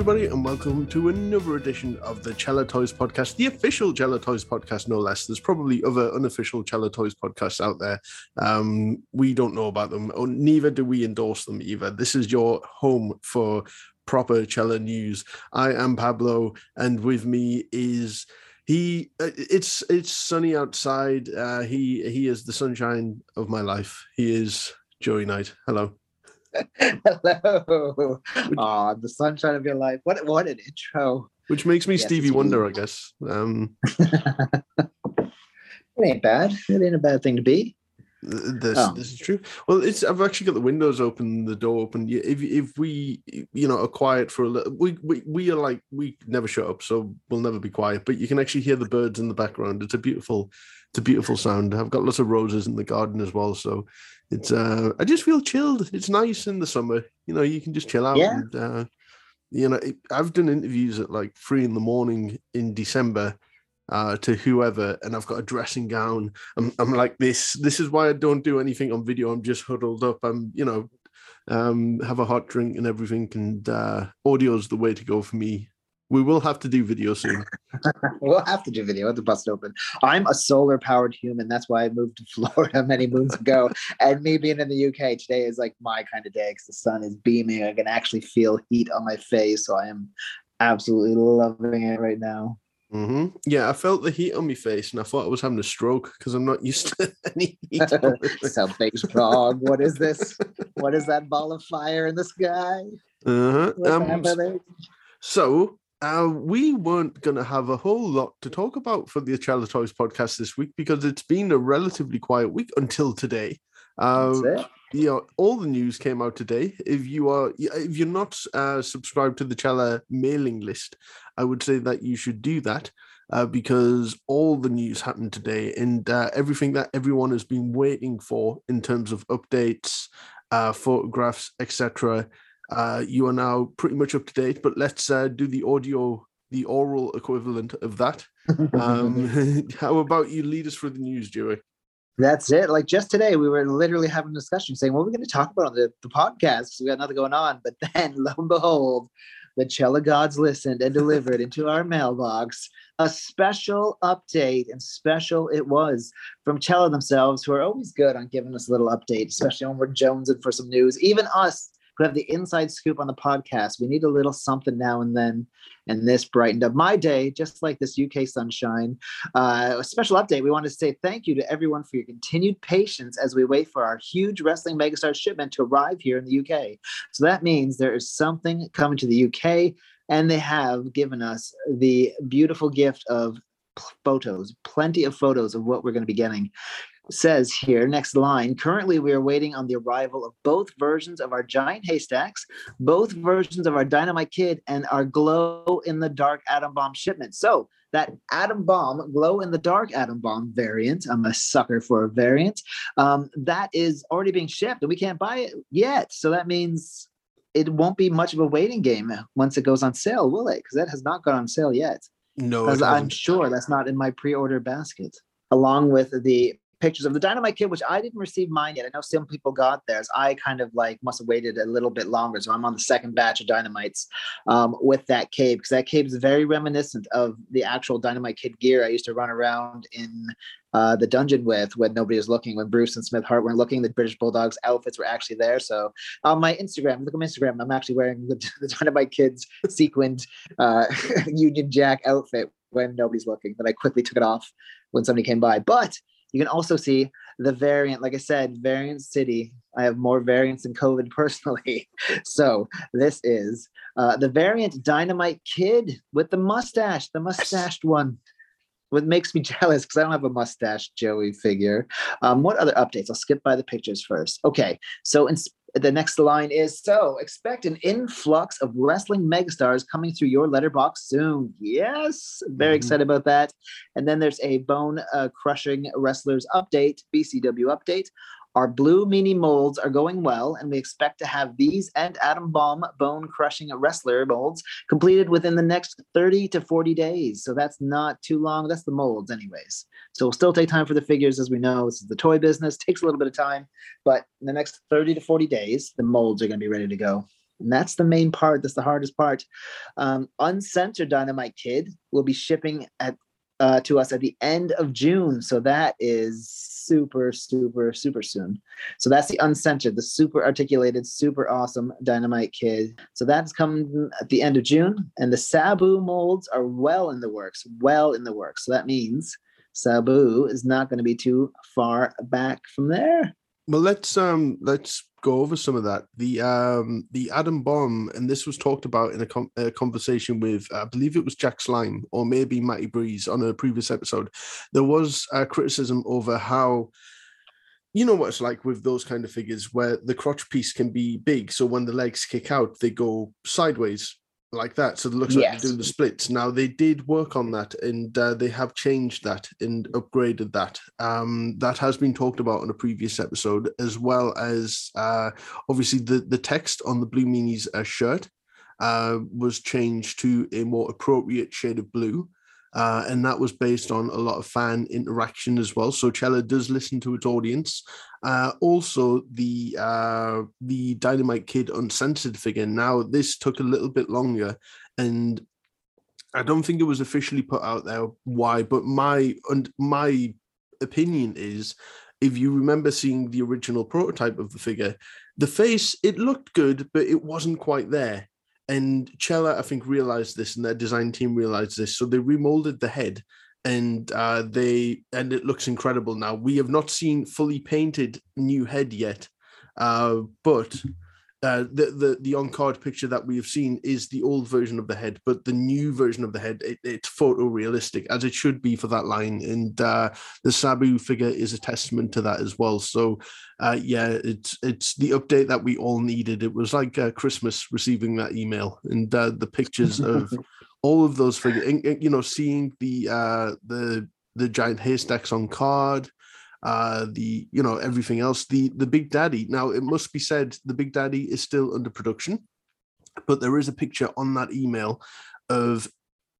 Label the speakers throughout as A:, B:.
A: Everybody, and welcome to another edition of the Cello Toys podcast, the official Cello Toys podcast, no less. There's probably other unofficial Cello Toys podcasts out there. Um, we don't know about them, or neither do we endorse them either. This is your home for proper cello news. I am Pablo, and with me is he. uh, It's it's sunny outside. Uh, he he is the sunshine of my life. He is Joey Knight. Hello.
B: Hello. Aw, the sunshine of your life. What what an intro.
A: Which makes me
B: Yes,
A: Stevie Wonder. I guess. Um,
B: It ain't bad. It ain't a bad thing to be.
A: This
B: Oh.
A: this is true. Well, it's I've actually got the windows open, the door open. If if we you know are quiet for a little, we we we are like we never shut up, so we'll never be quiet. But you can actually hear the birds in the background. It's a beautiful, it's a beautiful sound. I've got lots of roses in the garden as well, so it's uh I just feel chilled. It's nice in the summer. You know, you can just chill out.
B: Yeah.
A: And, uh, you know, I've done interviews at like three in the morning in December. Uh, to whoever, and I've got a dressing gown I'm, I'm like this. This is why I don't do anything on video. I'm just huddled up. I'm, you know, um, have a hot drink and everything. And uh, audio is the way to go for me. We will have to do video soon.
B: We'll have to do video. Have to bust open. I'm a solar powered human. That's why I moved to Florida many moons ago. and me being in the UK today is like my kind of day because the sun is beaming. I can actually feel heat on my face. So I am absolutely loving it right now.
A: hmm Yeah, I felt the heat on my face, and I thought I was having a stroke because I'm not used to any heat. on my face.
B: dog. What is this? What is that ball of fire in the sky?
A: Uh-huh. Um? So uh, we weren't going to have a whole lot to talk about for the Cello Toys podcast this week because it's been a relatively quiet week until today. Uh,
B: it.
A: you know, all the news came out today. If you are, if you're not uh, subscribed to the Cella mailing list, I would say that you should do that uh, because all the news happened today and uh, everything that everyone has been waiting for in terms of updates, uh, photographs, etc. Uh, you are now pretty much up to date. But let's uh, do the audio, the oral equivalent of that. Um, how about you lead us through the news, Joey?
B: That's it. Like just today, we were literally having a discussion saying, what are we going to talk about on the, the podcast? We got nothing going on. But then, lo and behold, the Cella gods listened and delivered into our mailbox a special update. And special it was from Cella themselves, who are always good on giving us a little update, especially when we're jonesing for some news. Even us who have the inside scoop on the podcast, we need a little something now and then. And this brightened up my day, just like this UK sunshine. Uh, a special update. We want to say thank you to everyone for your continued patience as we wait for our huge wrestling megastar shipment to arrive here in the UK. So that means there is something coming to the UK, and they have given us the beautiful gift of photos, plenty of photos of what we're going to be getting. Says here, next line. Currently, we are waiting on the arrival of both versions of our giant haystacks, both versions of our Dynamite Kid, and our glow in the dark Adam Bomb shipment. So that Adam Bomb, glow in the dark Adam Bomb variant. I'm a sucker for a variant. Um, that is already being shipped, and we can't buy it yet. So that means it won't be much of a waiting game once it goes on sale, will it? Because that has not gone on sale yet.
A: No,
B: Because I'm sure that's not in my pre-order basket. Along with the pictures of the Dynamite Kid, which I didn't receive mine yet. I know some people got theirs. I kind of like must have waited a little bit longer. So I'm on the second batch of Dynamites um, with that cape because that cape is very reminiscent of the actual Dynamite Kid gear I used to run around in uh, the dungeon with when nobody was looking, when Bruce and Smith Hart weren't looking. The British Bulldogs outfits were actually there. So on my Instagram, look at my Instagram, I'm actually wearing the, the Dynamite Kids sequined uh, Union Jack outfit when nobody's looking. But I quickly took it off when somebody came by. But you can also see the variant. Like I said, variant city. I have more variants than COVID personally. So this is uh, the variant Dynamite Kid with the mustache, the mustached one. What makes me jealous because I don't have a mustache Joey figure. Um, what other updates? I'll skip by the pictures first. Okay, so in, the next line is so expect an influx of wrestling megastars coming through your letterbox soon. Yes, very
A: Mhm.
B: excited about that. And then there's a bone uh, crushing wrestlers update, BCW update. Our Blue Meanie molds are going well, and we expect to have these and Adam Bomb bone crushing wrestler molds completed within the next 30 to 40 days. So that's not too long. That's the molds, anyways. So we'll still take time for the figures, as we know. This is the toy business, takes a little bit of time, but in the next 30 to 40 days, the molds are going to be ready to go. And that's the main part. That's the hardest part. Um, uncensored Dynamite Kid will be shipping at uh, to us at the end of June. So that is super, super, super soon. So that's the uncensored, the super articulated, super awesome Dynamite Kid. So that's coming at the end of June. And the Sabu molds are well in the works, well in the works. So that means Sabu is not going to be too far back from there.
A: Well, let's um let's go over some of that. The um the Adam Bomb, and this was talked about in a, com- a conversation with I believe it was Jack Slime or maybe Matty Breeze on a previous episode. There was a criticism over how you know what it's like with those kind of figures where the crotch piece can be big, so when the legs kick out, they go sideways like that. So it looks yes. like they're doing the splits. Now they did work on that and uh, they have changed that and upgraded that. Um, that has been talked about on a previous episode, as well as uh, obviously the, the text on the Blue Meanies uh, shirt uh, was changed to a more appropriate shade of blue. Uh, and that was based on a lot of fan interaction as well. So Cella does listen to its audience. Uh, also, the uh, the Dynamite Kid uncensored figure. Now, this took a little bit longer, and I don't think it was officially put out there why. But my and my opinion is, if you remember seeing the original prototype of the figure, the face it looked good, but it wasn't quite there. And Cella, I think, realized this, and their design team realized this. So they remolded the head, and uh, they and it looks incredible now. We have not seen fully painted new head yet, uh, but uh, the the the on card picture that we have seen is the old version of the head, but the new version of the head it, it's photorealistic as it should be for that line, and uh, the Sabu figure is a testament to that as well. So, uh, yeah, it's it's the update that we all needed. It was like uh, Christmas receiving that email and uh, the pictures of all of those figures. and you know, seeing the uh, the the giant haystacks on card uh, the you know everything else. The the Big Daddy. Now it must be said the Big Daddy is still under production, but there is a picture on that email of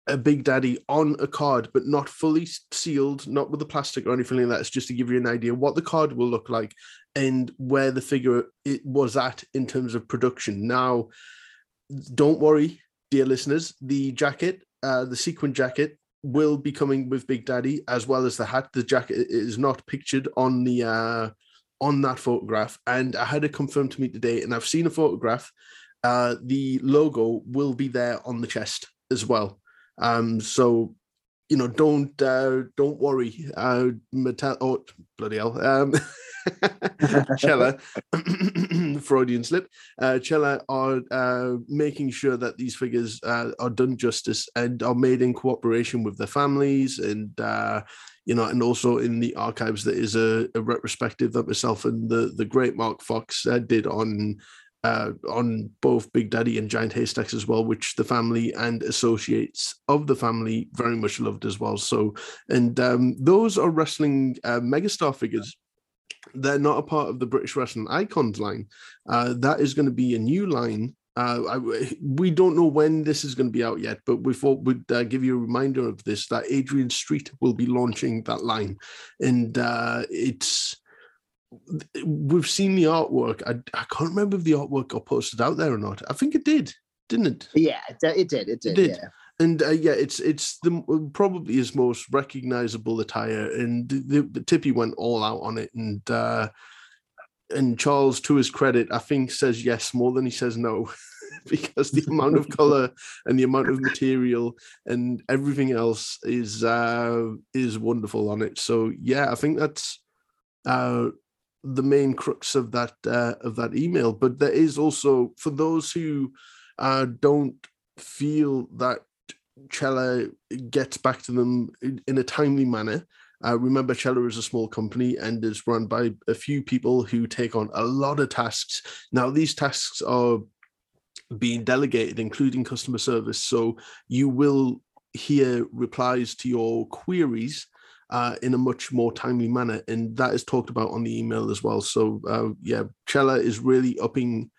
A: a Big Daddy on a card, but not fully sealed, not with the plastic or anything like that. It's just to give you an idea what the card will look like and where the figure it was at in terms of production. Now, don't worry, dear listeners, the jacket, uh, the sequin jacket will be coming with Big Daddy as well as the hat. The jacket is not pictured on the uh, on that photograph, and I had it confirmed to me today, and I've seen a photograph. Uh, the logo will be there on the chest as well. Um, so you know, don't uh, don't worry. Uh, Mattel, oh bloody hell, um, Cella, Freudian slip. Uh, Cella are uh, making sure that these figures uh, are done justice and are made in cooperation with their families, and uh, you know, and also in the archives there is a, a retrospective that myself and the the great Mark Fox uh, did on uh, on both Big Daddy and Giant Haystacks as well, which the family and associates of the family very much loved as well. So, and um, those are wrestling uh, megastar figures. They're not a part of the British Wrestling Icons line. Uh, that is going to be a new line. Uh, I, we don't know when this is going to be out yet, but we thought we'd uh, give you a reminder of this that Adrian Street will be launching that line, and uh, it's we've seen the artwork. I, I can't remember if the artwork got posted out there or not. I think it did, didn't it?
B: Yeah, it, it did. It did. It did. Yeah.
A: And uh, yeah, it's it's the probably his most recognizable attire, and the, the Tippy went all out on it, and uh, and Charles, to his credit, I think says yes more than he says no, because the amount of color and the amount of material and everything else is uh, is wonderful on it. So yeah, I think that's uh, the main crux of that uh, of that email. But there is also for those who uh, don't feel that Cella gets back to them in, a timely manner. Uh, remember, Cella is a small company and is run by a few people who take on a lot of tasks. Now, these tasks are being delegated, including customer service. So you will hear replies to your queries uh, in a much more timely manner. And that is talked about on the email as well. So uh, yeah, Cella is really upping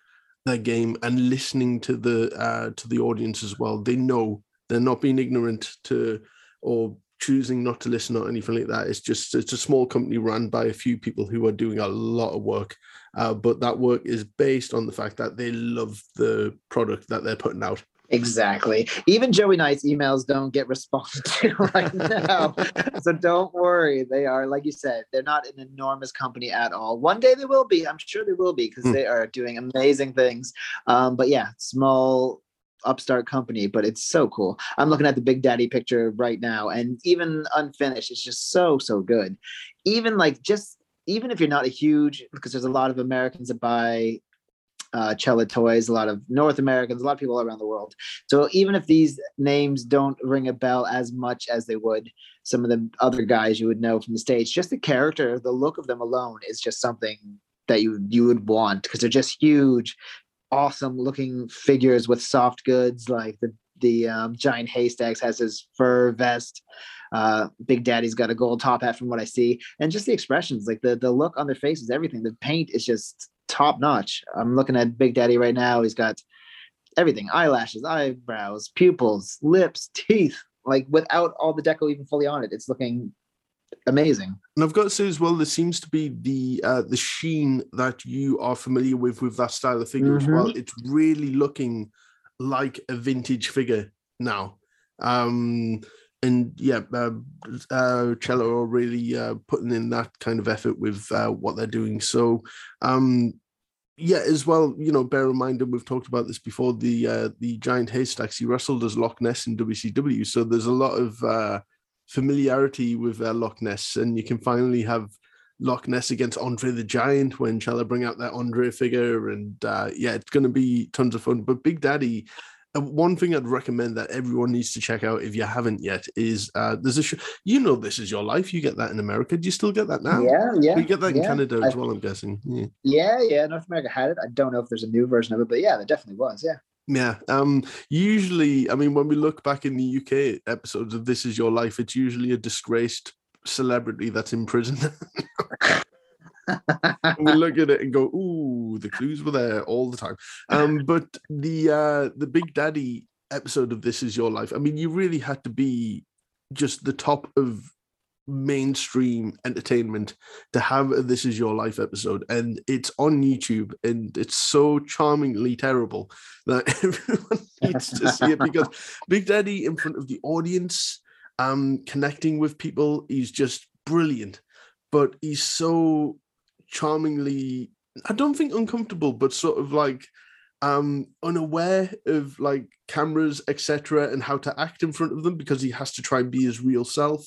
A: their game and listening to the uh, to the audience as well. They know they're not being ignorant to or choosing not to listen or anything like that. It's just it's a small company run by a few people who are doing a lot of work uh, but that work is based on the fact that they love the product that they're putting out.
B: Exactly. Even Joey Knight's emails don't get responded to right now. so don't worry. They are, like you said, they're not an enormous company at all. One day they will be. I'm sure they will be because mm. they are doing amazing things. Um, but yeah, small upstart company, but it's so cool. I'm looking at the Big Daddy picture right now, and even unfinished, it's just so, so good. Even like just even if you're not a huge because there's a lot of Americans that buy uh, Cella Toys, a lot of North Americans, a lot of people around the world. So even if these names don't ring a bell as much as they would some of the other guys you would know from the stage, just the character, the look of them alone is just something that you you would want because they're just huge, awesome looking figures with soft goods like the the um, giant haystacks has his fur vest. Uh, Big Daddy's got a gold top hat from what I see, and just the expressions, like the the look on their faces, everything. The paint is just top notch. I'm looking at Big Daddy right now. He's got everything: eyelashes, eyebrows, pupils, lips, teeth. Like without all the deco even fully on it, it's looking amazing.
A: And I've got to say as well, there seems to be the uh, the sheen that you are familiar with with that style of figure mm-hmm. as well. Mm-hmm. It's really looking like a vintage figure now. Um, and yeah, uh, uh, Cella are really uh, putting in that kind of effort with uh, what they're doing. So, um, yeah, as well, you know, bear in mind, and we've talked about this before. The uh, the giant haystacks he wrestled as Loch Ness in WCW, so there's a lot of uh, familiarity with Loch Ness, and you can finally have Loch Ness against Andre the Giant when Cella bring out that Andre figure, and yeah, it's going to be tons of fun. But Big Daddy one thing I'd recommend that everyone needs to check out if you haven't yet is uh, there's a show. You know, this is your life. You get that in America. Do you still get that now?
B: Yeah, yeah.
A: You get that
B: yeah.
A: in Canada as well. I'm guessing.
B: Yeah. yeah, yeah. North America had it. I don't know if there's a new version of it, but yeah, there definitely was. Yeah.
A: Yeah. Um. Usually, I mean, when we look back in the UK episodes of This Is Your Life, it's usually a disgraced celebrity that's in prison. we look at it and go, "Ooh, the clues were there all the time." Um, but the uh, the Big Daddy episode of This Is Your Life. I mean, you really had to be just the top of mainstream entertainment to have a This Is Your Life episode, and it's on YouTube, and it's so charmingly terrible that everyone needs to see it because Big Daddy in front of the audience, um, connecting with people, he's just brilliant. But he's so charmingly I don't think uncomfortable, but sort of like um unaware of like cameras, etc., and how to act in front of them because he has to try and be his real self.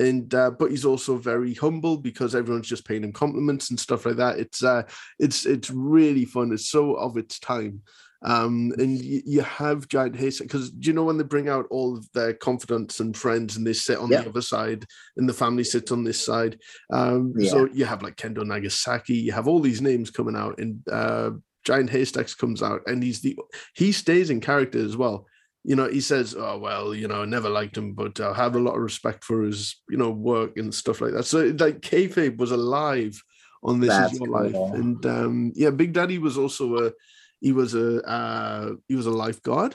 A: And uh, but he's also very humble because everyone's just paying him compliments and stuff like that. It's uh it's it's really fun. It's so of its time. Um, and you, you have giant haystack because do you know when they bring out all of their confidants and friends and they sit on yeah. the other side and the family sits on this side. Um, yeah. so you have like Kendo Nagasaki, you have all these names coming out, and uh, Giant Haystacks comes out, and he's the he stays in character as well. You know, he says, "Oh well, you know, I never liked him, but I have a lot of respect for his, you know, work and stuff like that." So, like, kayfabe was alive on this That's is your cool. life, and um, yeah, Big Daddy was also a he was a uh, he was a lifeguard.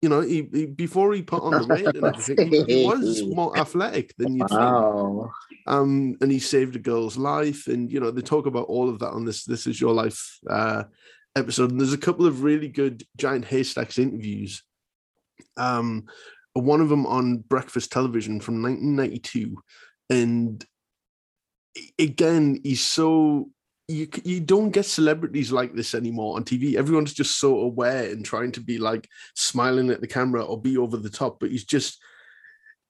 A: You know, he, he before he put on the weight and everything, he, he, was more athletic than you wow. think. Um, and he saved a girl's life, and you know they talk about all of that on this. This is your life uh, episode, and there's a couple of really good giant haystacks interviews. Um, one of them on breakfast television from 1992, and again, he's so you you don't get celebrities like this anymore on TV. Everyone's just so aware and trying to be like smiling at the camera or be over the top, but he's just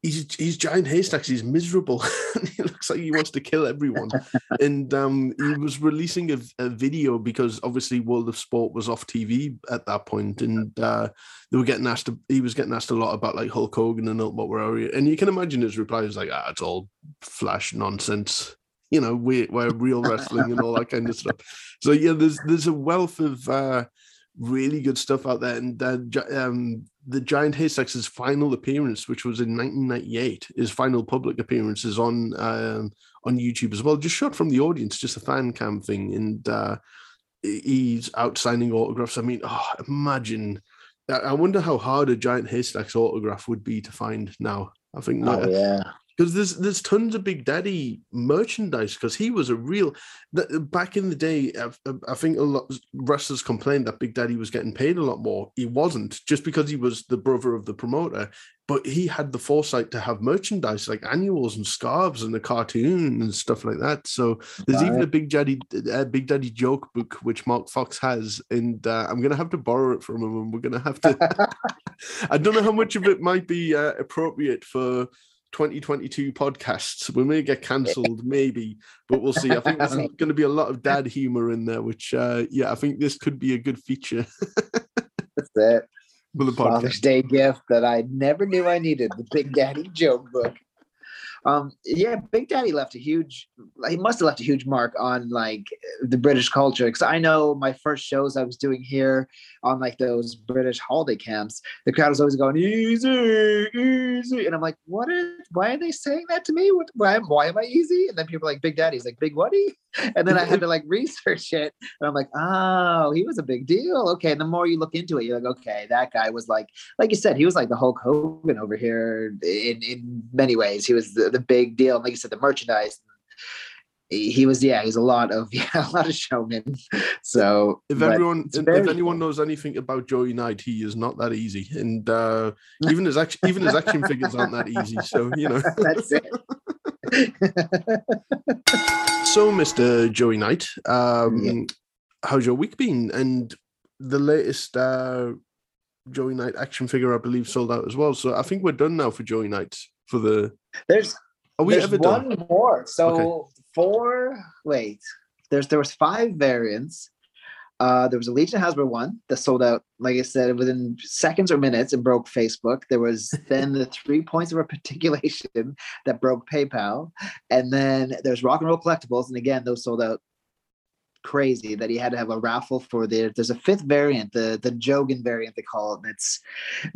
A: he's he's giant haystacks. He's miserable. he looks like he wants to kill everyone. and um, he was releasing a, a, video because obviously World of Sport was off TV at that point, and uh, they were getting asked. He was getting asked a lot about like Hulk Hogan and what were you. and you can imagine his reply was like, "Ah, it's all flash nonsense." You know, we, we're real wrestling and all that kind of stuff. So yeah, there's there's a wealth of uh, really good stuff out there. And uh, um, the Giant Haystacks' final appearance, which was in 1998, his final public appearance is on um, on YouTube as well, just shot from the audience, just a fan cam thing, and uh, he's out signing autographs. I mean, oh, imagine. I wonder how hard a Giant Haystacks autograph would be to find now. I think
B: oh, yeah.
A: Because there's there's tons of Big Daddy merchandise because he was a real that back in the day. I, I think a lot wrestlers complained that Big Daddy was getting paid a lot more. He wasn't just because he was the brother of the promoter, but he had the foresight to have merchandise like annuals and scarves and a cartoon and stuff like that. So there's even a Big Daddy uh, Big Daddy joke book which Mark Fox has, and uh, I'm gonna have to borrow it from him, and we're gonna have to. I don't know how much of it might be uh, appropriate for 2022 podcasts. We may get cancelled, maybe, but we'll see. I think there's going to be a lot of dad humor in there, which, uh, yeah, I think this could be a good feature.
B: That's it. Father's Day gift that I never knew I needed the Big Daddy joke book. Um, yeah, Big Daddy left a huge. He must have left a huge mark on like the British culture. Because I know my first shows I was doing here on like those British holiday camps, the crowd was always going easy, easy, and I'm like, what is? Why are they saying that to me? What, why, why am I easy? And then people are like, Big Daddy's like, Big whaty? And then I had to like research it, and I'm like, oh, he was a big deal. Okay, and the more you look into it, you're like, okay, that guy was like, like you said, he was like the Hulk Hogan over here in in many ways. He was the, the big deal. And like you said, the merchandise he was yeah he's a lot of yeah a lot of showman so
A: if everyone if, if anyone knows anything about joey knight he is not that easy and uh even his action even his action figures aren't that easy so you know
B: that's it
A: so mr joey knight um yeah. how's your week been and the latest uh joey knight action figure i believe sold out as well so i think we're done now for joey knight for the
B: there's are we There's ever one done? more. So okay. four. Wait, there's there was five variants. Uh, there was a Legion Hasbro one that sold out, like I said, within seconds or minutes and broke Facebook. There was then the three points of articulation that broke PayPal, and then there's Rock and Roll Collectibles, and again those sold out crazy that he had to have a raffle for the there's a fifth variant the the jogan variant they call it and it's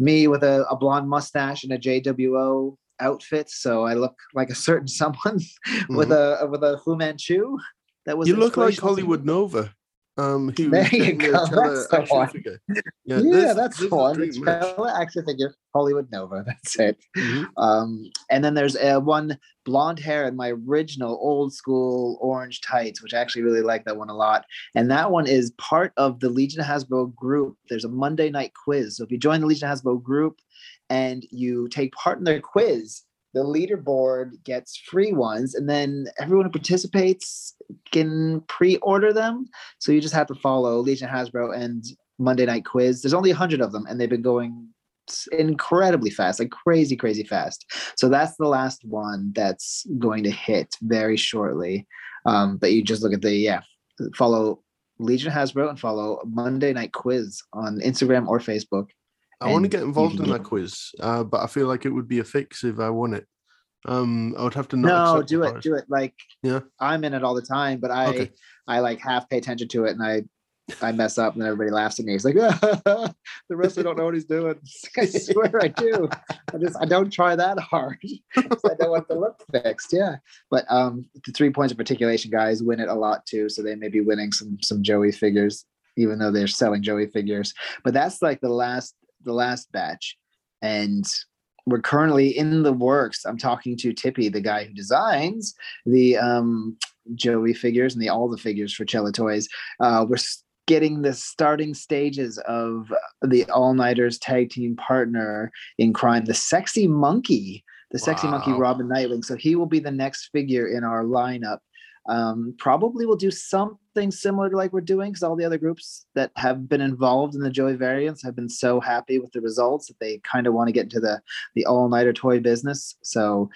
B: me with a, a blonde mustache and a jwo outfit so I look like a certain someone mm-hmm. with a with a Fu Manchu.
A: That was you look like Hollywood Nova. Um,
B: he there you go. That's the one. Figure. Yeah, yeah that's one. It's action figure, Hollywood Nova. That's it. Mm-hmm. Um, and then there's a one blonde hair in my original old school orange tights, which I actually really like that one a lot. And that one is part of the Legion Hasbro group. There's a Monday night quiz. So if you join the Legion Hasbro group, and you take part in their quiz, the leaderboard gets free ones, and then everyone who participates can pre-order them. So you just have to follow Legion Hasbro and Monday Night Quiz. There's only hundred of them, and they've been going incredibly fast, like crazy, crazy fast. So that's the last one that's going to hit very shortly. Um, but you just look at the yeah, follow Legion Hasbro and follow Monday Night Quiz on Instagram or Facebook.
A: I want to get involved in that quiz, uh, but I feel like it would be a fix if I won it. Um, I would have to know.
B: no, do it, do it. Like, yeah, I'm in it all the time, but I, okay. I like half pay attention to it, and I, I mess up, and everybody laughs at me. It's like the rest, I don't know what he's doing. I swear I do. I just, I don't try that hard. I don't want the look fixed. Yeah, but um, the three points of articulation guys win it a lot too, so they may be winning some some Joey figures even though they're selling Joey figures. But that's like the last the last batch, and we're currently in the works. I'm talking to Tippy, the guy who designs the um, Joey figures and the all the figures for Cello Toys. Uh, we're getting the starting stages of the All Nighters tag team partner in crime, the Sexy Monkey, the Sexy Monkey Robin Nightwing. So he will be the next figure in our lineup. Um, probably we'll do something similar to like we're doing because all the other groups that have been involved in the Joey variants have been so happy with the results that they kind of want to get into the the all nighter toy business. So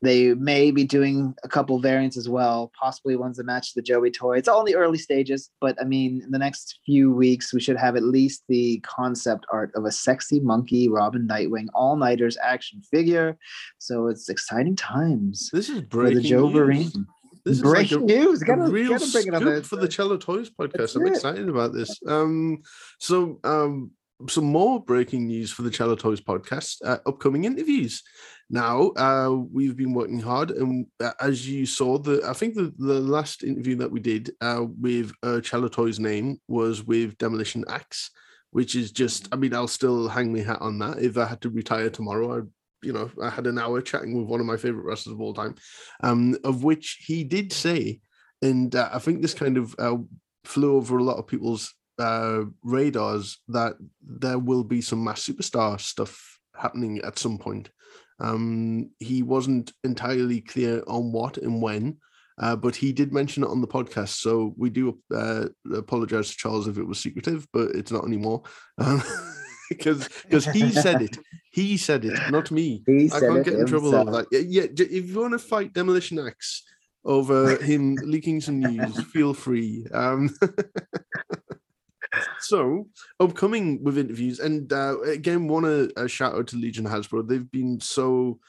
B: they may be doing a couple variants as well, possibly ones that match the Joey toy. It's all in the early stages, but I mean, in the next few weeks, we should have at least the concept art of a sexy monkey Robin Nightwing all nighters action figure. So it's exciting times.
A: This is breaking for the Joe Vereen.
B: This Breaking like a, news. Gotta,
A: a real gotta bring it on for the Cello Toys podcast. That's I'm it. excited about this. Um, so um, some more breaking news for the Cello Toys podcast. Uh, upcoming interviews. Now uh, we've been working hard, and uh, as you saw, the I think the, the last interview that we did uh, with uh, Cello Toys name was with Demolition Axe, which is just. I mean, I'll still hang my hat on that. If I had to retire tomorrow, I'd you know, I had an hour chatting with one of my favorite wrestlers of all time, um, of which he did say, and uh, I think this kind of uh, flew over a lot of people's uh, radars that there will be some mass superstar stuff happening at some point. Um, he wasn't entirely clear on what and when, uh, but he did mention it on the podcast. So we do uh, apologize to Charles if it was secretive, but it's not anymore. Um, because because he said it. He said it, not me.
B: He
A: I can't get in trouble over that. Yeah, yeah, if you want to fight Demolition Axe over him leaking some news, feel free. Um, so upcoming with interviews, and uh, again, want to uh, shout out to Legion Hasbro. They've been so.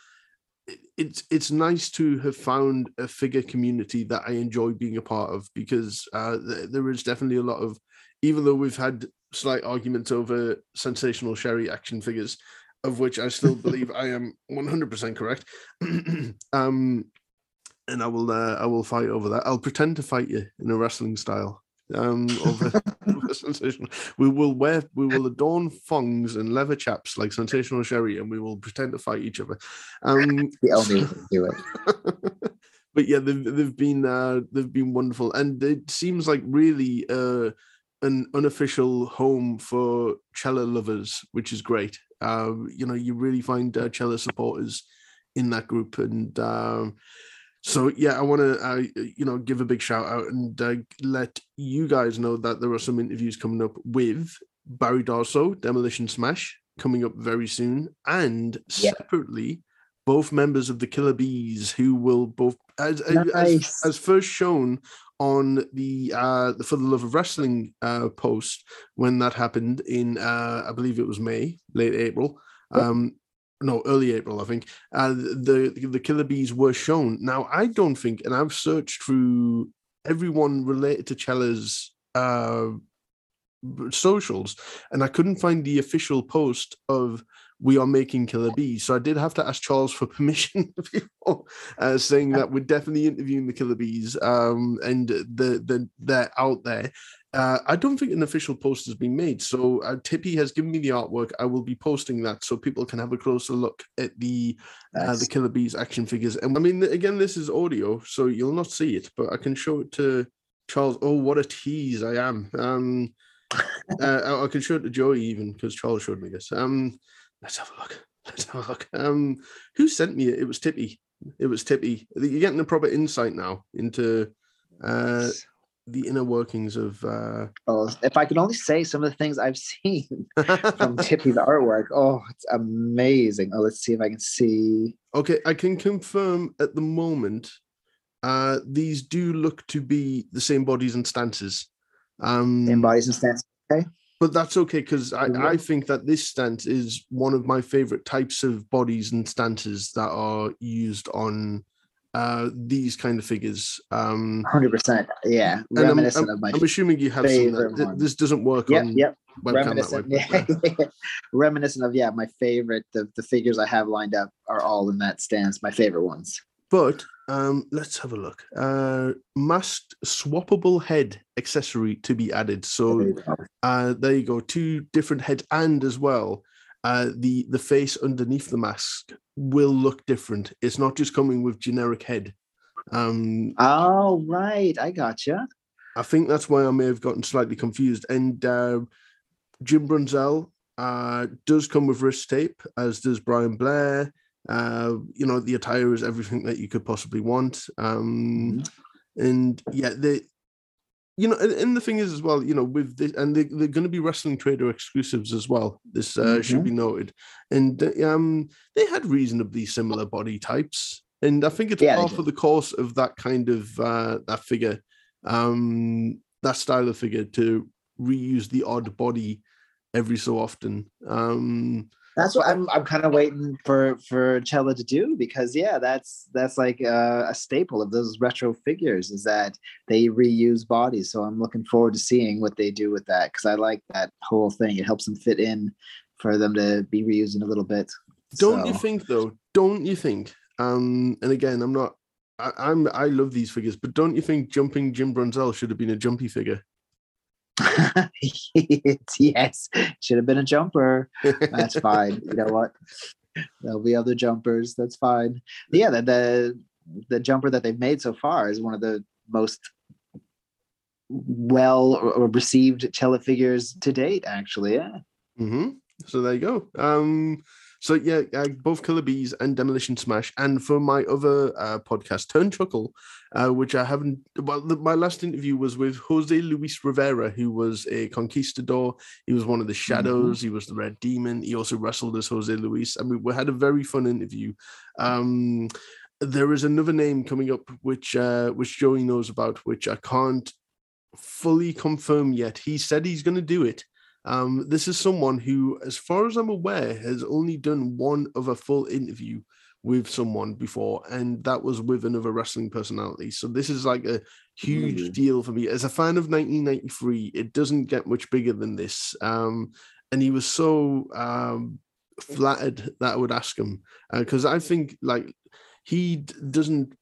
A: It's it's nice to have found a figure community that I enjoy being a part of because uh, th- there is definitely a lot of, even though we've had slight argument over sensational Sherri action figures, of which I still believe I am 100% correct. um, and I will uh, I will fight over that. I'll pretend to fight you in a wrestling style. Um, over, over sensational. We will wear we will adorn thongs and leather chaps like sensational Sherri, and we will pretend to fight each other. Um,
B: The only do it.
A: but yeah, they've they've been uh, they've been wonderful, and it seems like really uh, an unofficial home for cello lovers, which is great. Um, you know, you really find uh, cello supporters in that group, and um, so yeah, I want to uh, you know give a big shout out and uh, let you guys know that there are some interviews coming up with Barry Darsow, Demolition Smash, coming up very soon, and
B: Yeah.
A: separately both members of the Killer Bees who will both as as,
B: Nice.
A: as first shown on the uh the For the Love of Wrestling uh post when that happened in uh I believe it was May, late April. Um no, early April, I think. Uh the the Killer Bees were shown. Now I don't think, and I've searched through everyone related to Chella's uh socials, and I couldn't find the official post of we are making Killer Bees. So I did have to ask Charles for permission before uh, saying that we're definitely interviewing the Killer Bees, um, and the, the they're out there. Uh, I don't think an official post has been made, so uh, Tippy has given me the artwork. I will be posting that so people can have a closer look at the uh, the Killer Bees action figures. And I mean, again, this is audio, so you'll not see it, but I can show it to Charles. Oh, what a tease I am! Um, uh, I, I can show it to Joey even because Charles showed me this. Um, let's have a look. Let's have a look. Um, who sent me it? It was Tippy. It was Tippy. You're getting a proper insight now into uh, the inner workings of. Uh...
B: Oh, if I could only say some of the things I've seen from Tippy's artwork. Oh, it's amazing. Oh, let's see if I can see.
A: okay, I can confirm at the moment. Uh, these do look to be the same bodies and stances. Um,
B: In bodies and stance. Okay.
A: But that's okay because I. I think that this stance is one of my favorite types of bodies and stances that are used on uh, these kind of figures. Um,
B: 100%. Yeah.
A: and I'm,
B: Reminiscent
A: I'm-
B: of my
A: I'm assuming you have some. That, this doesn't work
B: Yep,
A: on
B: yep.
A: way.
B: Reminiscent,
A: but,
B: yeah,
A: uh,
B: reminiscent of yeah, my favorite. The, the figures I have lined up are all in that stance. My favorite ones.
A: But um, let's have a look. Uh, masked swappable head accessory to be added. So uh, there you go. Two different heads, and as well, uh, the the face underneath the mask will look different. It's not just coming with generic head. Um,
B: Oh right, I gotcha.
A: I think that's why I may have gotten slightly confused. And uh, Jim Brunzell uh, does come with wrist tape, as does Brian Blair. Uh, you know, the attire is everything that you could possibly want. Um, And yeah, they, you know, and, and the thing is as well, you know, with this, and they, they're going to be wrestling trader exclusives as well. This uh, should be noted. And uh, um, they had reasonably similar body types. And I think it's
B: Yeah,
A: part for the course of that kind of uh, that figure um that style of figure to reuse the odd body every so often um
B: That's what I'm. I'm kind of waiting for for Cella to do because yeah, that's that's like a, a staple of those retro figures is that they reuse bodies. So I'm looking forward to seeing what they do with that because I like that whole thing. It helps them fit in for them to be reused in a little bit.
A: don't you think though don't you think um and again i'm not I, i'm i love these figures but don't you think jumping jim brunzell should have been a jumpy figure
B: yes, should have been a jumper. That's fine. You know what? There'll be other jumpers. That's fine. Yeah, the, the the jumper that they've made so far is one of the most well received Cella figures to date. Actually, yeah.
A: Mm-hmm. So there you go. Um, so yeah, uh, both Killer Bees and Demolition Smash, and for my other uh, podcast, Turn Chuckle, uh, which I haven't. Well, the, my last interview was with Jose Luis Rivera, who was a conquistador. He was one of the Shadows. Mm-hmm. He was the Red Demon. He also wrestled as Jose Luis. I mean, we had a very fun interview. Um, there is another name coming up, which uh, which Joey knows about, which I can't fully confirm yet. He said he's going to do it um, this is someone who, as far as I'm aware, has only done one of a full interview with someone before, and that was with another wrestling personality. So this is like a huge mm-hmm. deal for me. As a fan of 1993, it doesn't get much bigger than this. Um, and he was so um, flattered that I would ask him because uh, I think like he d- doesn't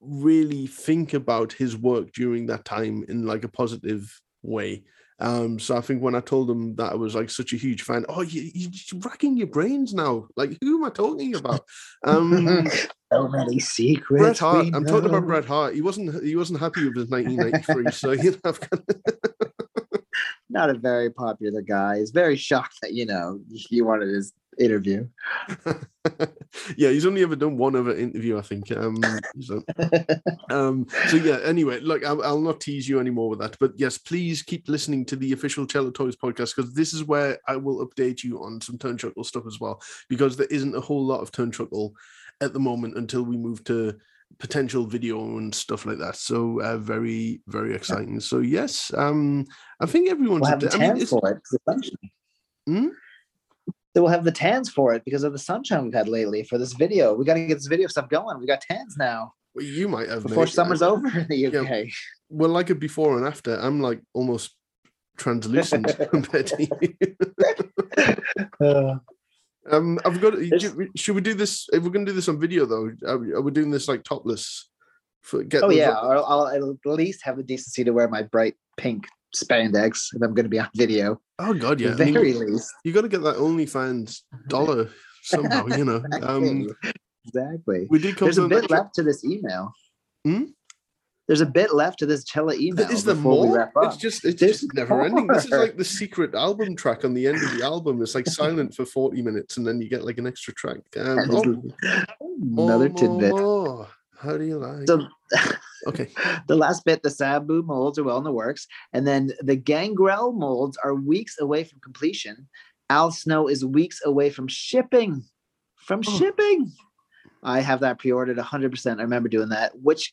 A: really think about his work during that time in like a positive way. Um, so I think when I told him that I was like such a huge fan, oh, you, you're racking your brains now. Like, who am I talking about? Um,
B: so many secrets.
A: Bret Hart. I'm know. talking about Bret Hart. He wasn't. He wasn't happy with his 1993. so you know,
B: not a very popular guy. He's very shocked that you know he wanted his interview.
A: yeah, he's only ever done one other interview, I think. Um, so, um, so yeah. Anyway, look, I'll, I'll, not tease you anymore with that, but yes, please keep listening to the official Cello Toys podcast because this is where I will update you on some Turn Chuckle stuff as well, because there isn't a whole lot of Turn Chuckle at the moment until we move to potential video and stuff like that. So uh, very, very exciting. So yes, um, I think everyone's.
B: We'll have the I mean, for it. Hmm? So we'll have the tans for it because of the sunshine we've had lately for this video. We got to get this video stuff going. We got tans now.
A: Well, you might have
B: before made, summer's over in the UK. Yeah,
A: well, like a before and after. I'm like almost translucent compared to you. uh, um, I've got. Should we do this? If we're going to do this on video, though, are we doing this like topless?
B: For, get oh yeah, I'll, I'll, at least have the decency to wear my bright pink spandex if I'm going to be on video.
A: Oh god, yeah.
B: At the very I mean, least,
A: you got to get that OnlyFans dollar somehow. you know. Um,
B: exactly.
A: We did.
B: Come There's a bit left to this email.
A: Hmm?
B: There's a bit left to this Cella email.
A: Is there more? It's just it's There's just never more. ending. This is like the secret album track on the end of the album. It's like silent for 40 minutes and then you get like an extra track. Um, oh,
B: Another more, tidbit.
A: More. How do you like?
B: So,
A: okay.
B: the last bit, the Sabu molds are well in the works, and then the Gangrel molds are weeks away from completion. Al Snow is weeks away from shipping. From oh. shipping. I have that pre-ordered 100%. I remember doing that. Which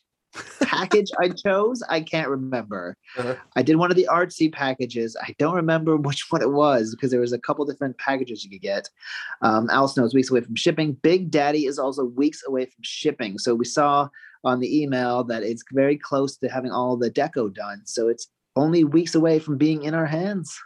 B: package I chose, I can't remember. Uh-huh. I did one of the artsy packages. I don't remember which one it was because there was a couple different packages you could get. Um, Al Snow is weeks away from shipping. Big Daddy is also weeks away from shipping. So we saw on the email that it's very close to having all the deco done. So it's only weeks away from being in our hands.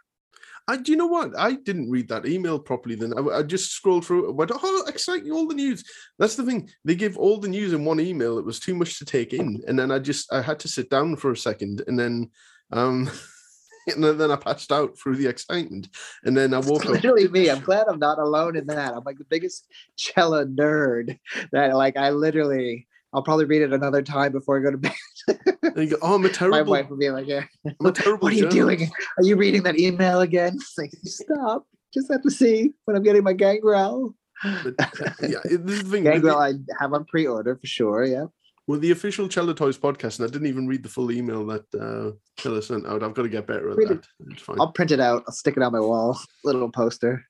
A: I, do you know what? I didn't read that email properly. Then I, I just scrolled through it. Went, oh, exciting! All the news. That's the thing. They give all the news in one email. It was too much to take in, and then I just I had to sit down for a second, and then um, and then I passed out through the excitement, and then I woke
B: it's up. Literally me. I'm glad I'm not alone in that. I'm like the biggest cello nerd. That like I literally I'll probably read it another time before I go to bed.
A: go, oh, I'm a terrible.
B: My wife will be like, yeah.
A: I'm a terrible.
B: what are you doing? Are you reading that email again? It's like, stop. Just have to see when I'm getting my gangrel.
A: But, yeah, this is the thing.
B: Gangrel, I have on pre-order for sure. Yeah.
A: Well, the official Cella Toys podcast, and I didn't even read the full email that uh, sent out. I've got to get better at read that. It.
B: I'll print it out. I'll stick it on my wall. Little poster.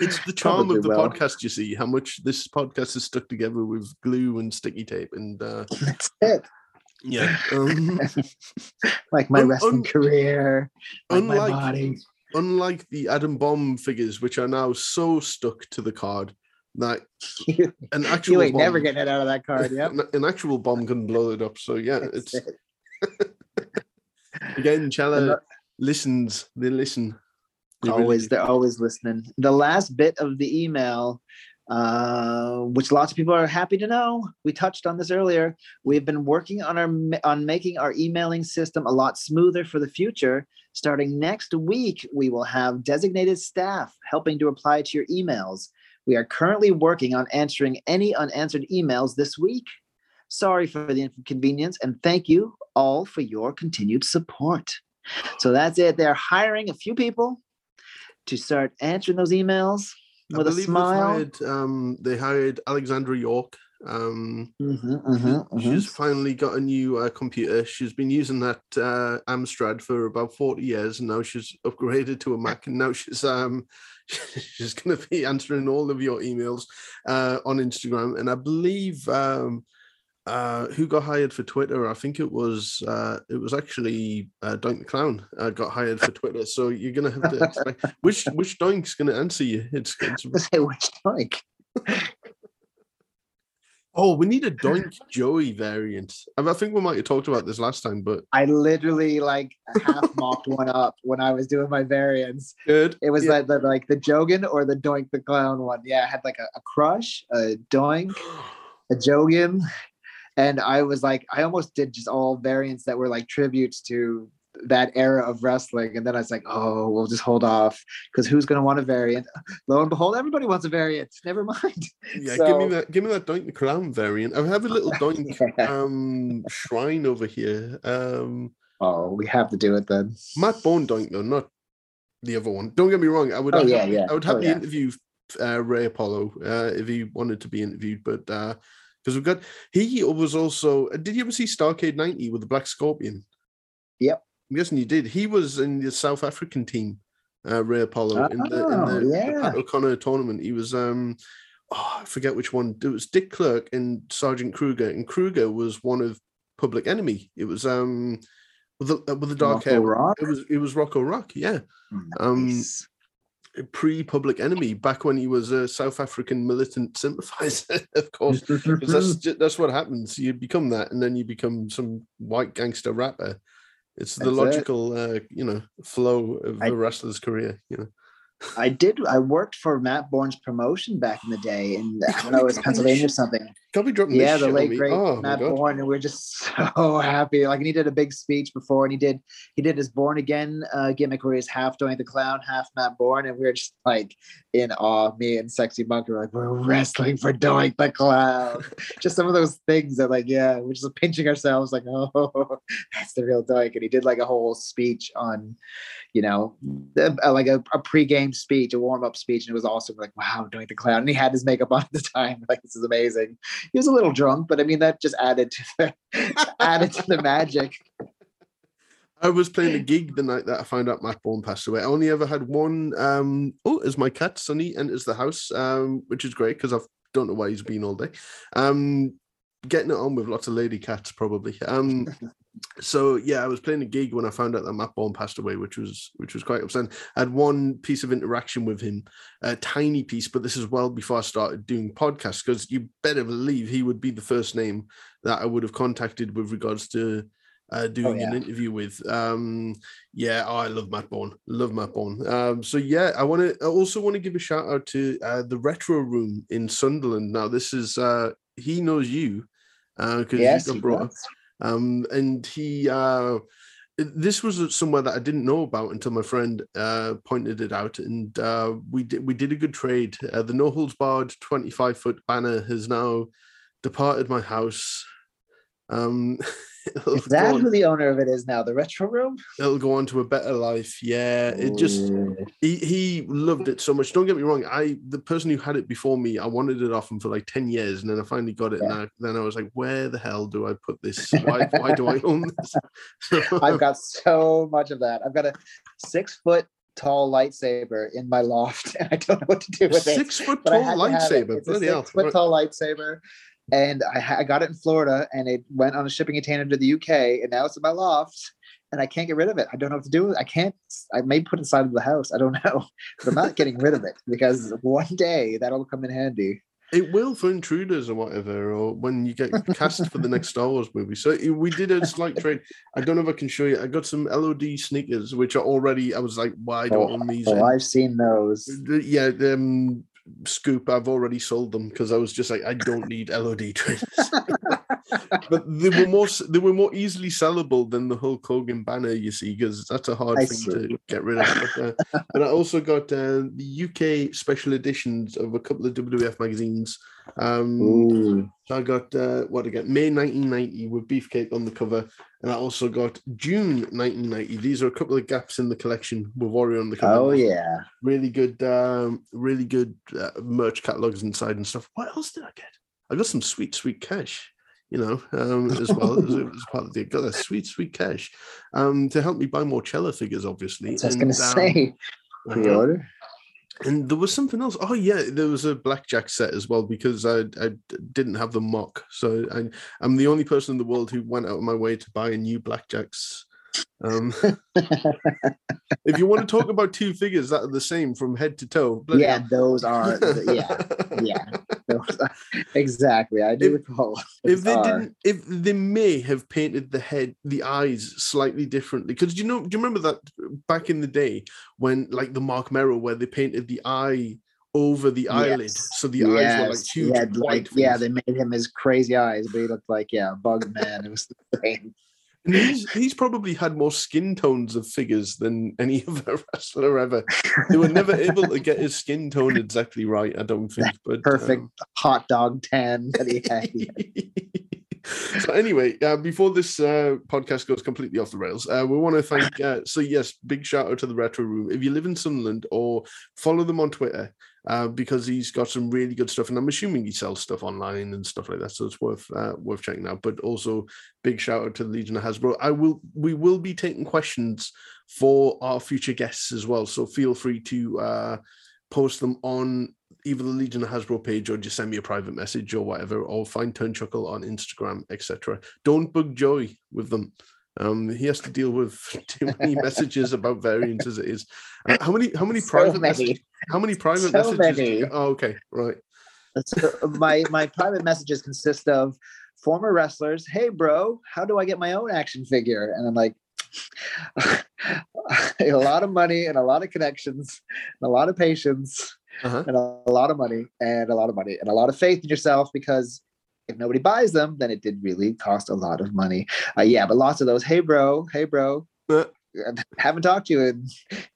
A: It's the charm Probably of the will. podcast, you see, how much this podcast is stuck together with glue and sticky tape. And uh,
B: that's it.
A: Yeah. Um,
B: like my un- wrestling un- career, like unlike, my body.
A: Unlike the Adam Bomb figures, which are now so stuck to the card that an actual
B: you ain't
A: bomb,
B: never getting it out of that card. Yeah,
A: an, an, actual bomb can blow it up. So yeah, That's it's it. again, Cella listens. They listen.
B: They always, really they're always listening. The last bit of the email, uh, which lots of people are happy to know, we touched on this earlier. We've been working on our on making our emailing system a lot smoother for the future. Starting next week, we will have designated staff helping to reply to your emails. We are currently working on answering any unanswered emails this week. Sorry for the inconvenience and thank you all for your continued support. So that's it. They're hiring a few people to start answering those emails with a smile.
A: Hired, um, they hired Alexandra York. Um,
B: Mhm, mhm, mhm.
A: She's finally got a new uh, computer. She's been using that uh, Amstrad for about forty years, and now she's upgraded to a Mac. And now she's um she's going to be answering all of your emails uh, on Instagram. And I believe um, uh, who got hired for Twitter? I think it was uh, it was actually uh, Doink the Clown uh, got hired for Twitter. So you're going to have to expect which which Doink's going to answer you. It's, it's
B: Say which like
A: oh, we need a Doink Joey variant. I, I think we might have talked about this last time, but
B: I literally like half mocked one up when I was doing my variants.
A: good.
B: It was
A: Yeah.
B: like the like the Jogan or the Doink the Clown one. Yeah, I had like a, a crush, a Doink, a Jogan, and I was like, I almost did just all variants that were like tributes to that era of wrestling. And then I was like, oh, we'll just hold off because who's gonna want a variant? Lo and behold, everybody wants a variant. Never mind.
A: Yeah, give me that. Give me that Doink the Clown variant. I have a little Doink
B: Yeah.
A: um shrine over here. Um,
B: Oh, we have to do it then.
A: Matt Borne Doink though, not the other one. Don't get me wrong. I would.
B: Oh,
A: happily-
B: yeah, yeah.
A: I would
B: Oh,
A: happily
B: yeah.
A: interview uh, Ray Apollo uh, if he wanted to be interviewed, but because we've got he was also. Did you ever see Starrcade ninety with the Black Scorpion?
B: Yep.
A: I'm guessing you did. He was in the South African team. Uh, Ray Apollo in the, in
B: Oh,
A: the, the
B: yeah.
A: Pat O'Connor tournament. He was um oh, I forget which one. It was DeKlerk and Sergeant Kruger, and Kruger was one of Public Enemy. It was um with the uh, with the dark
B: Rocco
A: hair.
B: Rock?
A: It was it was Rocco Rock, yeah. Um,
B: Nice.
A: Pre Public Enemy, back when he was a South African militant sympathizer, of course. that's that's what happens. You become that, and then you become some white gangster rapper. It's the
B: That's it.
A: logical, uh, you know, flow of
B: I-
A: a wrestler's career. You know,
B: I did. I worked for Matt Borne's promotion back in the day, and I don't know, it was Pennsylvania or something.
A: can't be dropping
B: Yeah, the late great
A: Oh
B: Matt! Borne, and we are just so happy. Like, and he did a big speech before, and he did he did his Born Again uh, gimmick where he's half Doink the Clown, half Matt Borne, and we were just like in awe. Me and Sexy Monkey were like, we're wrestling for Doink the Clown. just some of those things that, like, yeah, we're just pinching ourselves, like, oh, that's the real Doink. And he did like a whole speech on, you know, uh, like a, a pre-game speech, a warm-up speech, and it was awesome. Like, wow, Doink the Clown, and he had his makeup on at the time. Like, this is amazing. He was a little drunk, but I mean, that just added to the added to the magic.
A: I was playing a gig the night that I found out Matt Borne passed away. I only ever had one. Um, oh, as my cat Sunny enters the house, um, which is great because I don't know why he's been all day. Um, getting it on with lots of lady cats probably. Um, so yeah, I was playing a gig when I found out that Matt Borne passed away, which was which was quite upsetting. I had one piece of interaction with him, a tiny piece, but this is well before I started doing podcasts because you better believe he would be the first name that I would have contacted with regards to uh, doing an
B: yeah.
A: interview with. Um, yeah, oh, I love Matt Borne. Love Matt Borne. Um, so yeah, I want to. I also want to give a shout out to uh, the Retro Room in Sunderland. Now, this is uh, he knows you because
B: Yes,
A: you
B: he
A: got brought up. Um, and he. Uh, this was somewhere that I didn't know about until my friend uh, pointed it out, and uh, we did we did a good trade. Uh, the No Holds Barred twenty five foot banner has now departed my house. Um,
B: Is that
A: go
B: who the owner of it is now? The retro room?
A: it'll go on to a better life. Yeah, it just he, he loved it so much. Don't get me wrong. I the person who had it before me, I wanted it off him for like ten years, and then I finally got it. And I, then I was like, where the hell do I put this? Why why do I own this? So,
B: I've got so much of that. I've got a six foot tall lightsaber in my loft, and I don't know what to do with it.
A: six foot tall
B: had to have it.
A: lightsaber.
B: It's a six foot tall lightsaber, and I, I got it in Florida, and it went on a shipping container to the UK, and now it's in my loft, and I can't get rid of it. I don't know what to do. with it. I can't. I may put it inside of the house. I don't know, but I'm not getting rid of it because one day that'll come in handy.
A: It will for intruders or whatever, or when you get cast for the next Star Wars movie. So we did a slight trade. I don't know if I can show you. I got some LOD sneakers, which are already. I was like, why do I own these?
B: Oh, I've seen those.
A: yeah, um, scoop, I've already sold them because I was just like, I don't need LOD trainers. but they were more they were more easily sellable than the Hulk Hogan banner, you see, because that's a hard
B: I
A: thing
B: see.
A: to get rid of. But, uh, but I also got uh, the UK special editions of a couple of WWF magazines. Um,
B: Ooh.
A: so I got uh, what I got May 1990 with Beefcake on the cover, and I also got June 1990. These are a couple of gaps in the collection with Warrior on the cover.
B: Oh yeah.
A: really good, um, really good uh, merch catalogs inside and stuff. What else did I get? I got some sweet, sweet cash, you know, um, as well as, as part of the got a sweet, sweet cash um, to help me buy more Cella figures, obviously.
B: I was gonna
A: um,
B: say pre-order.
A: And there was something else. Oh yeah, there was a blackjack set as well because I I didn't have the mock, so I, I'm the only person in the world who went out of my way to buy a new blackjacks. Um, if you want to talk about two figures that are the same from head to toe,
B: yeah, those are yeah, yeah. Are- exactly. I do
A: If-
B: recall.
A: if they
B: are.
A: didn't if they may have painted the head the eyes slightly differently because you know do you remember that back in the day when like the Marc Mero where they painted the eye over the eyelid
B: Yes.
A: so the eyes were like huge
B: yeah, like yeah, they made him his crazy eyes, but he looked like yeah, bug man. It was the same.
A: And he's, he's probably had more skin tones of figures than any other wrestler ever they were never able to get his skin tone exactly right i don't think but
B: Perfect
A: um,
B: hot dog tan that he had.
A: so anyway, uh, before this uh, podcast goes completely off the rails, uh, we want to thank. Uh, so yes, big shout out to the Retro Room. If you live in Sunderland, or follow them on Twitter uh, because he's got some really good stuff, and I'm assuming he sells stuff online and stuff like that. So it's worth uh, worth checking out. But also, big shout out to the Legion of Hasbro. I will we will be taking questions for our future guests as well. So feel free to uh, post them on either the Legion of Hasbro page or just send me a private message or whatever, or find Turnchuckle on Instagram, etc. Don't bug Joey with them. Um, he has to deal with too many messages about variants as it is. Uh, how many? How many
B: So
A: private
B: many.
A: messages? How many private
B: So
A: messages?
B: many.
A: Oh, okay, right.
B: So my my private messages consist of former wrestlers. Hey, bro, how do I get my own action figure? And I'm like, a lot of money and a lot of connections and a lot of patience
A: Uh-huh.
B: and a, a lot of money and a lot of money and a lot of faith in yourself because if nobody buys them, then it did really cost a lot of money. Uh, yeah, but lots of those. Hey, bro. Hey, bro. Haven't talked to you in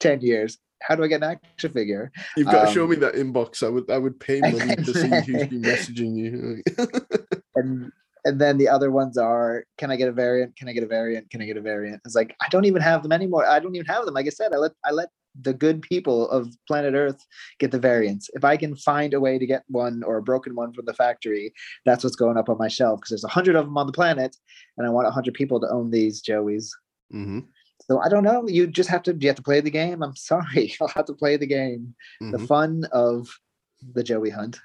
B: ten years. How do I get an action figure?
A: You've got to show
B: Um,
A: me that inbox. I would. I would pay money to see who's been messaging you.
B: and and then the other ones are can i get a variant can i get a variant can i get a variant it's like i don't even have them anymore i don't even have them like i said i let i let the good people of planet earth get the variants if i can find a way to get one or a broken one from the factory that's what's going up on my shelf because there's a hundred of them on the planet and i want a hundred people to own these joeys.
A: Hmm
B: so i don't know. You just have to you have to play the game? I'm sorry. I'll have to play the game. The
A: hmm
B: fun of the joey hunt.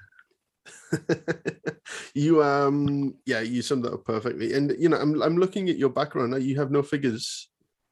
A: You um yeah you summed that up perfectly. And you know I'm, I'm looking at your background. Now you have no figures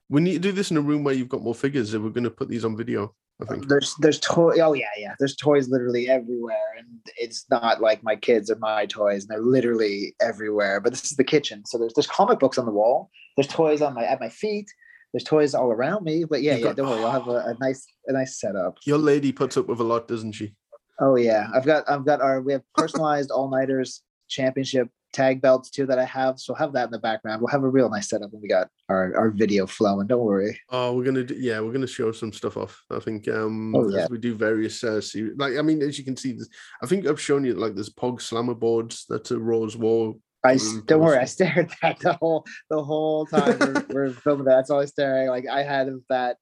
A: we need to do this in a room where you've got more figures if we're going to put these on video i think.
B: There's there's toy oh yeah yeah. There's toys literally everywhere and it's not like my kids are my toys and they're literally everywhere but this is the kitchen. So there's there's comic books on the wall. There's toys on my at my feet. There's toys all around me but yeah
A: You've
B: yeah
A: got-
B: don't worry i'll have a, a nice a nice setup.
A: Your lady puts up with a lot doesn't she?
B: Oh yeah. I've got i've got our we have personalized all-nighters championship tag belts too that i have so have that in the background we'll have a real nice setup when we got our our video flowing don't worry
A: oh we're gonna do yeah we're gonna show some stuff off i think um
B: Oh, yeah.
A: as we do various uh series like i mean as you can see this i think i've shown you like there's pog slammer boards that's a rose war
B: I don't worry. I stared at that the whole the whole time we're, we're filming that. That's all I staring. Like I had that.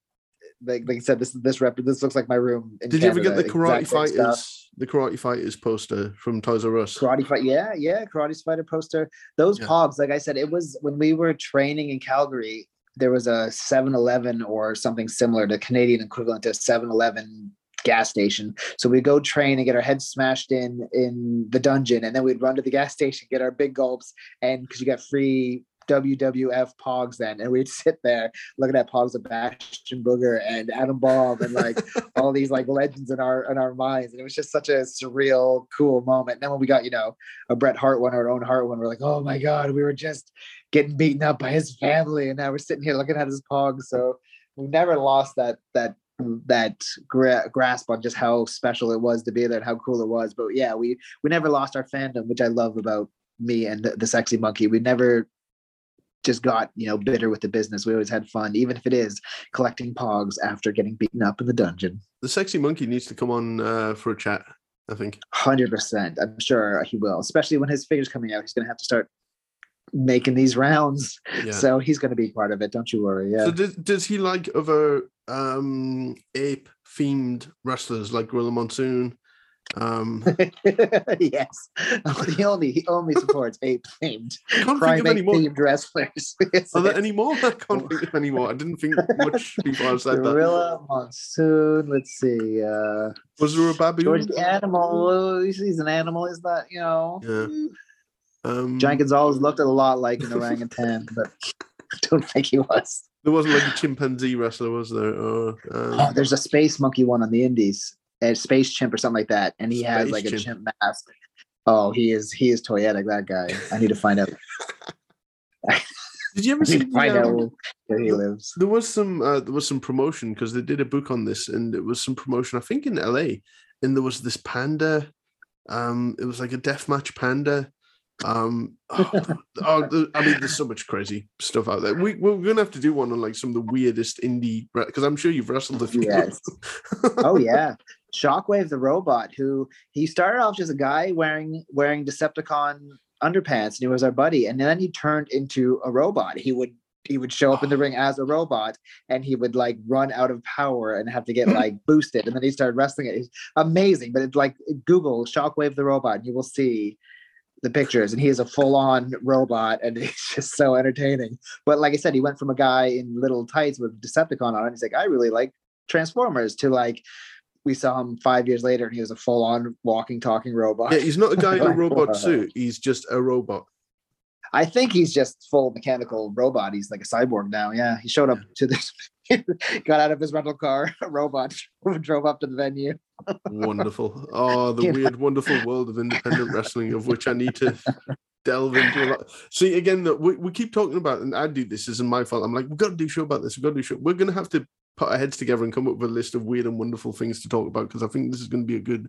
B: Like, like I said, this this rep. This looks like my room. In
A: did you ever get the karate
B: stuff.
A: fighters the karate fighters poster from toys r us
B: Karate fight, yeah, yeah, karate fighter poster. Those
A: Yeah.
B: pogs, like I said, it was when we were training in Calgary. There was a 7-Eleven or something similar, the Canadian equivalent to 7-Eleven gas station. So we'd go train and get our heads smashed in in the dungeon, and then we'd run to the gas station, get our big gulps, and because you got free WWF Pogs then, and we'd sit there looking at Pogs of Bastion Booger and Adam Bomb and like all these like legends in our in our minds, and it was just such a surreal, cool moment. And then when we got you know a Bret Hart one or our own Hart one, we're like, oh my god, we were just getting beaten up by his family, and now we're sitting here looking at his Pogs. So we never lost that that that gra- grasp on just how special it was to be there and how cool it was. But yeah, we we never lost our fandom, which I love about me and the, the sexy monkey. We never just got you know bitter with the business. We always had fun, even if it is collecting pogs after getting beaten up in the dungeon.
A: The sexy monkey needs to come on uh, for a chat. I think.
B: Hundred percent. I'm sure he will, especially when his figure's coming out. He's going to have to start making these rounds.
A: Yeah.
B: So he's going to be part of it. Don't you worry. Yeah.
A: So does, does he like other um ape themed wrestlers like Gorilla Monsoon? Um
B: yes. he only he only supports ape themed
A: I can't think of
B: primate
A: any more.
B: themed wrestlers.
A: Are there any more? I can't think of any more. I didn't think much people I said that.
B: Gorilla Monsoon. Let's see. Uh
A: Was there a baboon?
B: George the Animal. Oh, He's an animal, is that you know?
A: Yeah. Um,
B: Giant Gonzalez looked a lot like an orangutan, but I don't think he was.
A: there wasn't like a chimpanzee wrestler, was there? Or, um,
B: Oh, there's a space monkey one on the Indies, a space chimp or something like that, and he has
A: Space
B: like a
A: chimp.
B: chimp mask. Oh, he is he is toyetic. That guy. I need to find out.
A: did you ever see? the,
B: find out
A: um,
B: where he lives.
A: there was some uh, there was some promotion because they did a book on this and it was some promotion i think in la and there was this panda um it was like a deathmatch panda um oh, oh, i mean there's so much crazy stuff out there we, we're gonna have to do one on like some of the weirdest indie because i'm sure you've wrestled a few
B: Yes. Oh yeah, Shockwave the robot, who he started off just a guy wearing wearing Decepticon underpants, and he was our buddy, and then he turned into a robot. He would he would show up in the oh. ring as a robot, and he would like run out of power and have to get like boosted, and then he started wrestling it. It's amazing, but it's like Google Shockwave the robot, and you will see the pictures and he is a full-on robot and he's just so entertaining but like i said he went from a guy in little tights with decepticon on and he's like i really like transformers to like we saw him five years later and he was a full-on walking talking robot
A: yeah he's not a guy in a robot suit he's just a robot
B: i think he's just full mechanical robot he's like a cyborg now yeah he showed up to this got out of his rental car a robot drove up to the venue
A: wonderful oh the
B: You know.
A: weird wonderful world of independent wrestling of which i need to delve into a lot. See again that we, we keep talking about, and I do this isn't my fault. I'm like, we've got to do a show about this. We've got to do a show. We're gonna have to put our heads together and come up with a list of weird and wonderful things to talk about because I think this is going to be a good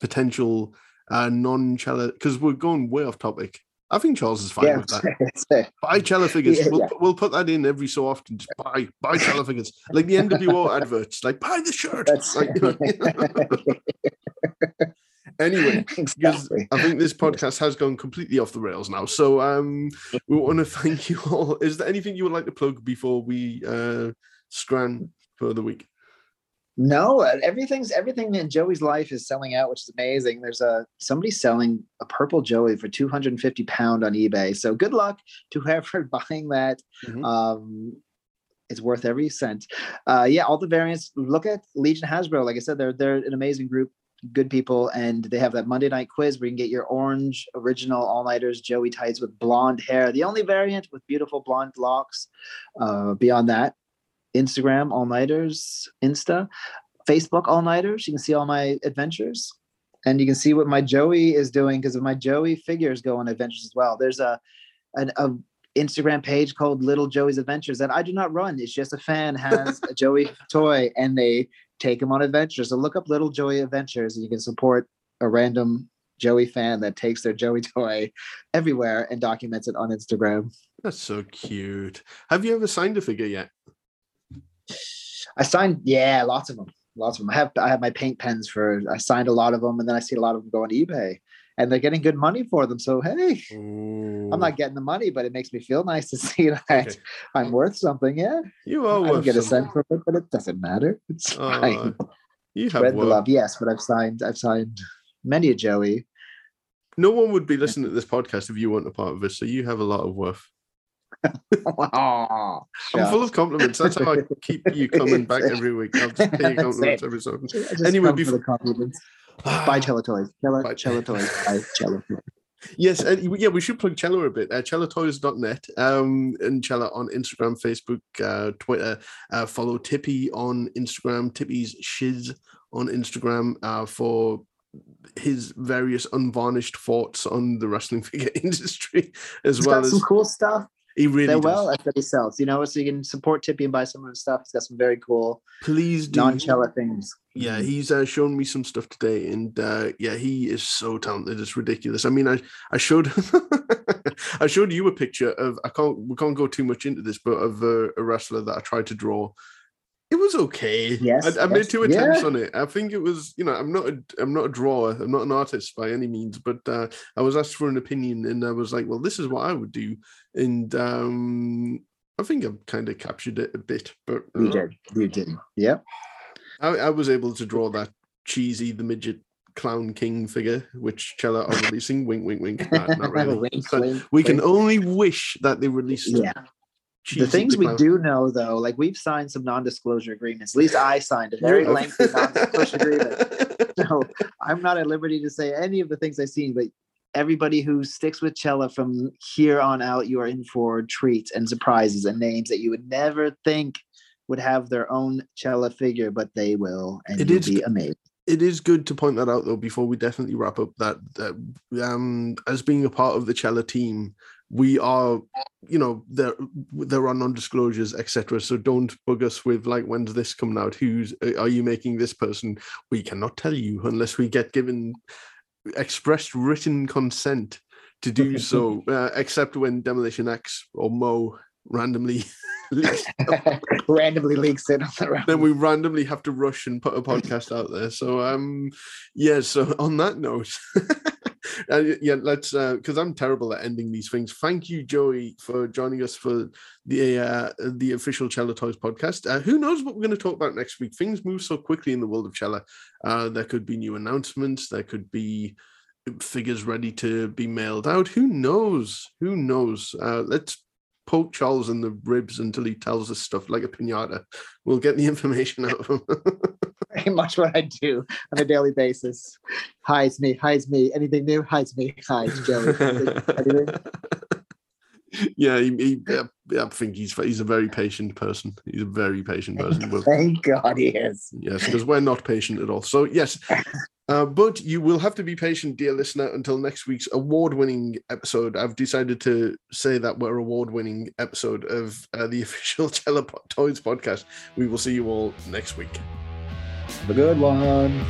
A: potential uh non-cello because we're going way off topic. I think Charles is fine
B: yeah
A: with that. Buy cello figures.
B: Yeah,
A: we'll,
B: yeah.
A: we'll put that in every so often. Just buy buy cello figures, like the NWO adverts. Like buy the shirt. Like, you know. anyway, because
B: exactly
A: I think this podcast has gone completely off the rails now. So um we want to thank you all. Is there anything you would like to plug before we uh scran for the week?
B: No, everything's everything in Joey's life is selling out, which is amazing. There's a somebody selling a purple Joey for 250 pound on eBay. So good luck to whoever buying that.
A: Mhm.
B: Um, it's worth every cent. Uh, yeah, all the variants. Look at Legion Hasbro. Like I said, they're they're an amazing group, good people, and they have that Monday night quiz where you can get your orange original all nighters Joey tights with blonde hair. The only variant with beautiful blonde locks. Uh, beyond that, Instagram all nighters, Insta, Facebook all nighters. You can see all my adventures, and you can see what my Joey is doing because of my Joey figures go on adventures as well. There's a an a Instagram page called Little Joey's Adventures that I do not run. It's just a fan has a Joey toy and they take him on adventures. So look up Little Joey Adventures and you can support a random Joey fan that takes their Joey toy everywhere and documents it on Instagram.
A: That's so cute. Have you ever signed a figure yet?
B: I signed, yeah, lots of them, lots of them. I have I have my paint pens for. I signed a lot of them, and then I see a lot of them go on eBay, and they're getting good money for them. So hey, I'm not getting the money, but it makes me feel nice to see that
A: Okay.
B: I'm worth something. Yeah,
A: You are
B: I don't get a cent from it, but it doesn't matter. It's
A: Oh,
B: fine.
A: You have
B: Spread the love, yes, but I've signed. I've signed many a Joey.
A: No one would be listening to this podcast if you weren't a part of it. So you have a lot of worth.
B: Aw,
A: I'm full of compliments. That's how I keep you coming back every week. I'll just pay you compliments every so often. Anyway, before-
B: the compliments. Buy cello toys. Cello,
A: Buy-
B: cello toys. Buy cello toys.
A: Yes, and yeah, we should plug Cello a bit. Uh, CelloToys.net um, and Cello on Instagram, Facebook, uh, Twitter. Uh, follow Tippy on Instagram, Tippy's Shiz on Instagram uh, for his various unvarnished thoughts on the wrestling figure industry, as
B: He's
A: well
B: got
A: as
B: some cool stuff.
A: He really
B: They're
A: does.
B: well at that he sells, you know, so you can support Tippy and buy some of his stuff. He's got some very cool
A: Please do.
B: non-cella things.
A: Yeah, he's uh, shown me some stuff today, and uh, yeah, he is so talented. It's ridiculous. I mean, I I showed I showed you a picture of I can't we can't go too much into this, but of a, a wrestler that I tried to draw. It was okay.
B: Yes,
A: I, I made two attempts
B: yeah.
A: on it. I think it was, you know, I'm not a, I'm not a drawer. I'm not an artist by any means, but uh, I was asked for an opinion, and I was like, well, this is what I would do, and um, I think I've kind of captured it a bit, but
B: You
A: uh,
B: did. You did. Yep.
A: I, I was able to draw that cheesy the midget clown king figure, which Cella are releasing. wink, wink, wink. Nah, not really.
B: Wink, wink,
A: we can only wish that they released.
B: Yeah. The things we do know though, like we've signed some non-disclosure agreements. At least I signed a very lengthy non-disclosure agreement. So I'm not at liberty to say any of the things I've seen, but everybody who sticks with Cella from here on out, you are in for treats and surprises and names that you would never think would have their own Cella figure, but they will, and
A: It
B: you'll
A: is-
B: be amazed.
A: it is good to point that out though before we definitely wrap up that, that um as being a part of the Cella team we are you know there there are non-disclosures etc so don't bug us with like when's this coming out? Who's are you making this person? We cannot tell you unless we get given expressed written consent to do so uh, except when demolition x or mo randomly leaks
B: Randomly leaks it on the round.
A: then we randomly have to rush and put a podcast out there. So um yeah, so on that note, uh, yeah, let's uh because I'm terrible at ending these things. Thank you, Joey, for joining us for the uh the official Cello Toys podcast. Uh, who knows what we're going to talk about next week? Things move so quickly in the world of Cello. Uh there could be new announcements, there could be figures ready to be mailed out. Who knows? Who knows? Uh let's poke Charles in the ribs until he tells us stuff like a pinata. We'll get the information out of him.
B: Very much what I do on a daily basis. Hi, it's me. Hi, it's me. Anything new? Hi, it's me. Hi, it's Joey.
A: Yeah, he, he, I think he's he's a very patient person. He's a very patient person.
B: Thank God he is.
A: yes, because we're not patient at all. So yes, uh, but you will have to be patient, dear listener, until next week's award-winning episode. I've decided to say that we're award-winning episode of uh, the official Cello Toys podcast. We will see you all next week.
B: Have a good one.